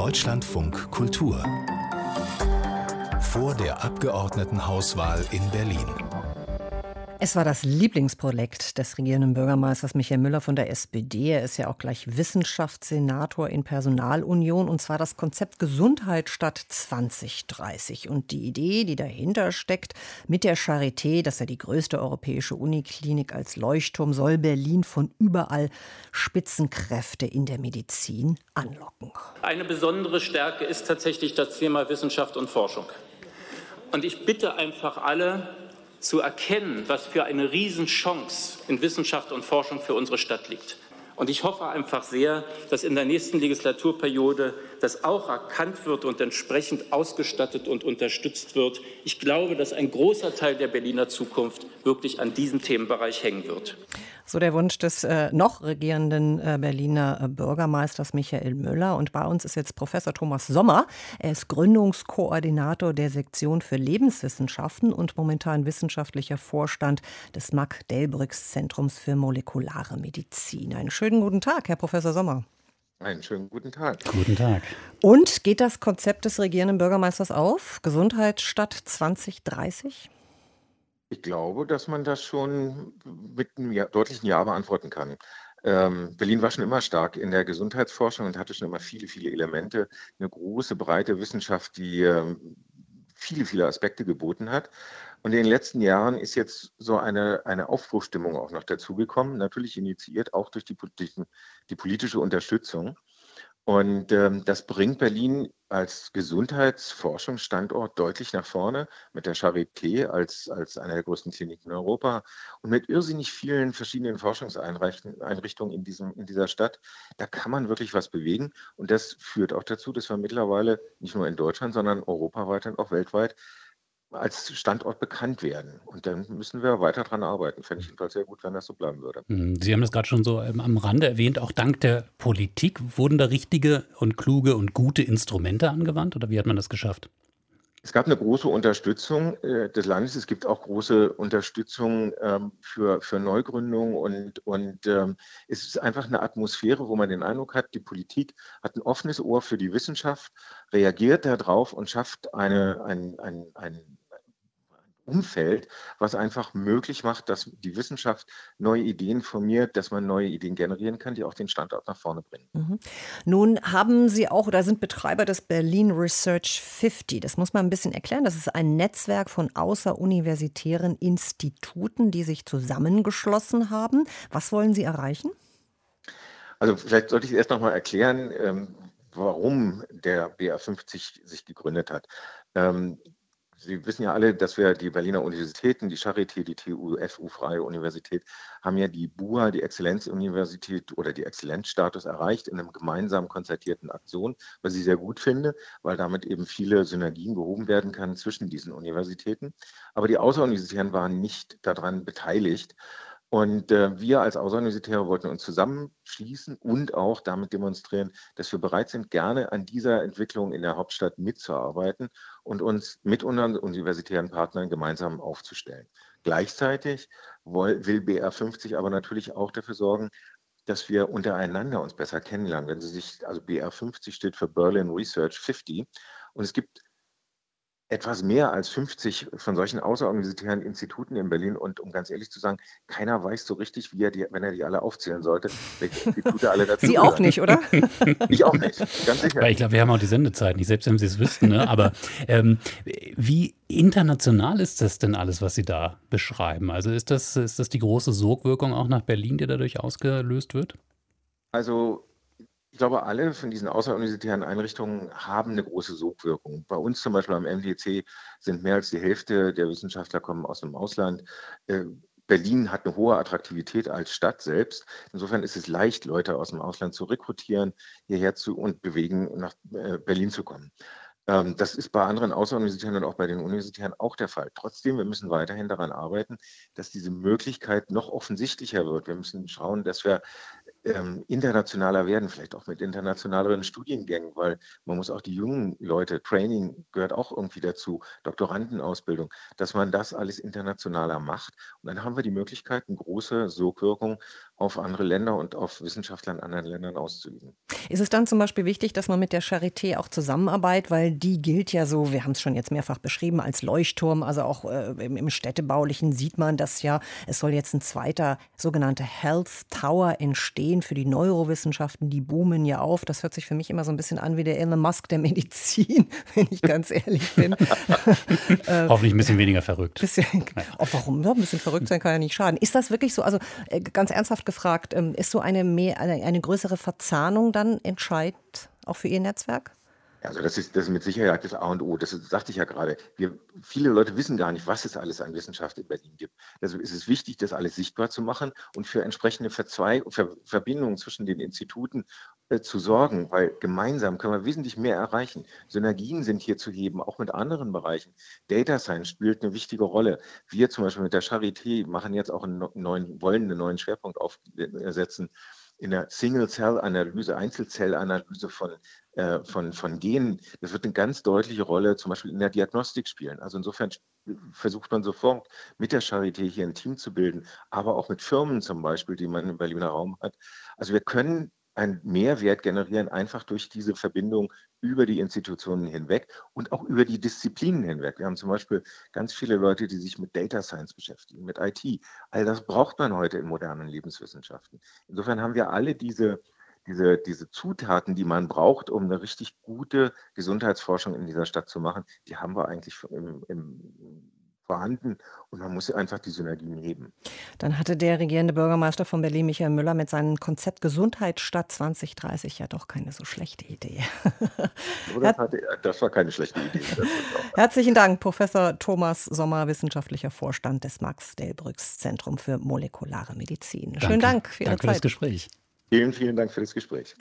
Deutschlandfunk Kultur. Vor der Abgeordnetenhauswahl in Berlin. Es war das Lieblingsprojekt des regierenden Bürgermeisters Michael Müller von der SPD. Er ist ja auch gleich Wissenschaftssenator in Personalunion und zwar das Konzept Gesundheit statt 2030. Und die Idee, die dahinter steckt, mit der Charité, dass er die größte europäische Uniklinik als Leuchtturm soll Berlin von überall Spitzenkräfte in der Medizin anlocken. Eine besondere Stärke ist tatsächlich das Thema Wissenschaft und Forschung. Und ich bitte einfach alle, zu erkennen, was für eine Riesenchance in Wissenschaft und Forschung für unsere Stadt liegt. Und ich hoffe einfach sehr, dass in der nächsten Legislaturperiode das auch erkannt wird und entsprechend ausgestattet und unterstützt wird. Ich glaube, dass ein großer Teil der Berliner Zukunft wirklich an diesem Themenbereich hängen wird. So der Wunsch des äh, noch regierenden äh, Berliner äh, Bürgermeisters Michael Müller. Und bei uns ist jetzt Professor Thomas Sommer. Er ist Gründungskoordinator der Sektion für Lebenswissenschaften und momentan wissenschaftlicher Vorstand des Mack-Delbrücks-Zentrums für molekulare Medizin. Einen schönen guten Tag, Herr Professor Sommer. Einen schönen guten Tag. Guten Tag. Und geht das Konzept des regierenden Bürgermeisters auf? Gesundheit statt 2030? Ich glaube, dass man das schon mit einem ja, deutlichen Ja beantworten kann. Ähm, Berlin war schon immer stark in der Gesundheitsforschung und hatte schon immer viele, viele Elemente, eine große, breite Wissenschaft, die ähm, viele, viele Aspekte geboten hat. Und in den letzten Jahren ist jetzt so eine, eine Aufbruchstimmung auch noch dazugekommen, natürlich initiiert auch durch die, die politische Unterstützung. Und ähm, das bringt Berlin als Gesundheitsforschungsstandort deutlich nach vorne mit der Charité als, als einer der größten Kliniken in Europa und mit irrsinnig vielen verschiedenen Forschungseinrichtungen in, diesem, in dieser Stadt. Da kann man wirklich was bewegen. Und das führt auch dazu, dass wir mittlerweile nicht nur in Deutschland, sondern europaweit und auch weltweit als Standort bekannt werden. Und dann müssen wir weiter daran arbeiten. Fände ich jedenfalls sehr gut, wenn das so bleiben würde. Hm, Sie haben das gerade schon so ähm, am Rande erwähnt. Auch dank der Politik wurden da richtige und kluge und gute Instrumente angewandt? Oder wie hat man das geschafft? Es gab eine große Unterstützung äh, des Landes. Es gibt auch große Unterstützung ähm, für, für Neugründungen und, und ähm, es ist einfach eine Atmosphäre, wo man den Eindruck hat, die Politik hat ein offenes Ohr für die Wissenschaft, reagiert darauf und schafft eine, ein, ein, ein Umfeld, was einfach möglich macht, dass die Wissenschaft neue Ideen formiert, dass man neue Ideen generieren kann, die auch den Standort nach vorne bringen. Mhm. Nun haben Sie auch oder sind Betreiber des Berlin Research 50. Das muss man ein bisschen erklären. Das ist ein Netzwerk von außeruniversitären Instituten, die sich zusammengeschlossen haben. Was wollen Sie erreichen? Also vielleicht sollte ich erst noch mal erklären, ähm, warum der BA50 sich gegründet hat. Sie wissen ja alle, dass wir die Berliner Universitäten, die Charité, die TU, FU Freie Universität, haben ja die BUA, die Exzellenzuniversität oder die Exzellenzstatus erreicht in einem gemeinsam konzertierten Aktion, was ich sehr gut finde, weil damit eben viele Synergien gehoben werden können zwischen diesen Universitäten. Aber die Außeruniversitären waren nicht daran beteiligt. Und äh, wir als Außeruniversitäre wollten uns zusammenschließen und auch damit demonstrieren, dass wir bereit sind, gerne an dieser Entwicklung in der Hauptstadt mitzuarbeiten und uns mit unseren universitären Partnern gemeinsam aufzustellen. Gleichzeitig will, will BR50 aber natürlich auch dafür sorgen, dass wir untereinander uns besser kennenlernen. Wenn Sie sich, also BR50 steht für Berlin Research 50 und es gibt etwas mehr als 50 von solchen außeruniversitären Instituten in Berlin. Und um ganz ehrlich zu sagen, keiner weiß so richtig, wie er die, wenn er die alle aufzählen sollte, welche Institute alle dazu Sie auch nicht, oder? ich auch nicht, ganz sicher. Weil ich glaube, wir haben auch die Sendezeit nicht, selbst wenn Sie es wüssten. Ne? Aber ähm, wie international ist das denn alles, was Sie da beschreiben? Also ist das, ist das die große Sogwirkung auch nach Berlin, die dadurch ausgelöst wird? Also ich glaube, alle von diesen außeruniversitären Einrichtungen haben eine große Sogwirkung. Bei uns zum Beispiel am MDC sind mehr als die Hälfte der Wissenschaftler kommen aus dem Ausland. Äh, Berlin hat eine hohe Attraktivität als Stadt selbst. Insofern ist es leicht, Leute aus dem Ausland zu rekrutieren, hierher zu und bewegen, nach äh, Berlin zu kommen. Ähm, das ist bei anderen Außeruniversitären und auch bei den Universitären auch der Fall. Trotzdem, wir müssen weiterhin daran arbeiten, dass diese Möglichkeit noch offensichtlicher wird. Wir müssen schauen, dass wir ähm, internationaler werden, vielleicht auch mit internationaleren Studiengängen, weil man muss auch die jungen Leute, Training gehört auch irgendwie dazu, Doktorandenausbildung, dass man das alles internationaler macht. Und dann haben wir die Möglichkeit, eine große Sogwirkung auf andere Länder und auf Wissenschaftler in anderen Ländern auszuüben. Ist es dann zum Beispiel wichtig, dass man mit der Charité auch zusammenarbeitet, weil die gilt ja so, wir haben es schon jetzt mehrfach beschrieben, als Leuchtturm, also auch äh, im, im Städtebaulichen sieht man das ja. Es soll jetzt ein zweiter sogenannter Health Tower entstehen für die Neurowissenschaften, die boomen ja auf. Das hört sich für mich immer so ein bisschen an wie der Elon Musk der Medizin, wenn ich ganz ehrlich bin. Äh, Hoffentlich ein bisschen weniger verrückt. Bisschen, auch warum? Ja, ein bisschen verrückt sein kann ja nicht schaden. Ist das wirklich so? Also äh, ganz ernsthaft gefragt, ähm, ist so eine, mehr, eine größere Verzahnung dann entscheidend auch für Ihr Netzwerk? Also das ist, das ist mit Sicherheit das A und O. Das sagte ich ja gerade. Wir, viele Leute wissen gar nicht, was es alles an Wissenschaft in Berlin gibt. Also ist es wichtig, das alles sichtbar zu machen und für entsprechende Verzweig Ver Verbindungen zwischen den Instituten äh, zu sorgen, weil gemeinsam können wir wesentlich mehr erreichen. Synergien sind hier zu heben, auch mit anderen Bereichen. Data Science spielt eine wichtige Rolle. Wir zum Beispiel mit der Charité machen jetzt auch einen neuen, wollen einen neuen Schwerpunkt aufsetzen in der Single-Cell-Analyse, Einzelzellanalyse von, äh, von, von Genen, das wird eine ganz deutliche Rolle zum Beispiel in der Diagnostik spielen. Also insofern versucht man sofort mit der Charité hier ein Team zu bilden, aber auch mit Firmen zum Beispiel, die man im Berliner Raum hat. Also wir können einen Mehrwert generieren, einfach durch diese Verbindung über die Institutionen hinweg und auch über die Disziplinen hinweg. Wir haben zum Beispiel ganz viele Leute, die sich mit Data Science beschäftigen, mit IT. All das braucht man heute in modernen Lebenswissenschaften. Insofern haben wir alle diese, diese, diese Zutaten, die man braucht, um eine richtig gute Gesundheitsforschung in dieser Stadt zu machen, die haben wir eigentlich im, im vorhanden und man muss einfach die Synergien heben. Dann hatte der regierende Bürgermeister von Berlin, Michael Müller, mit seinem Konzept Gesundheit statt 2030 ja doch keine so schlechte Idee. das, hatte, das war keine schlechte Idee. Herzlichen Dank, Professor Thomas Sommer, wissenschaftlicher Vorstand des Max-Delbrücks Zentrum für molekulare Medizin. Schönen Dank für Ihre Danke Zeit. Danke für das Gespräch. Vielen, vielen Dank für das Gespräch.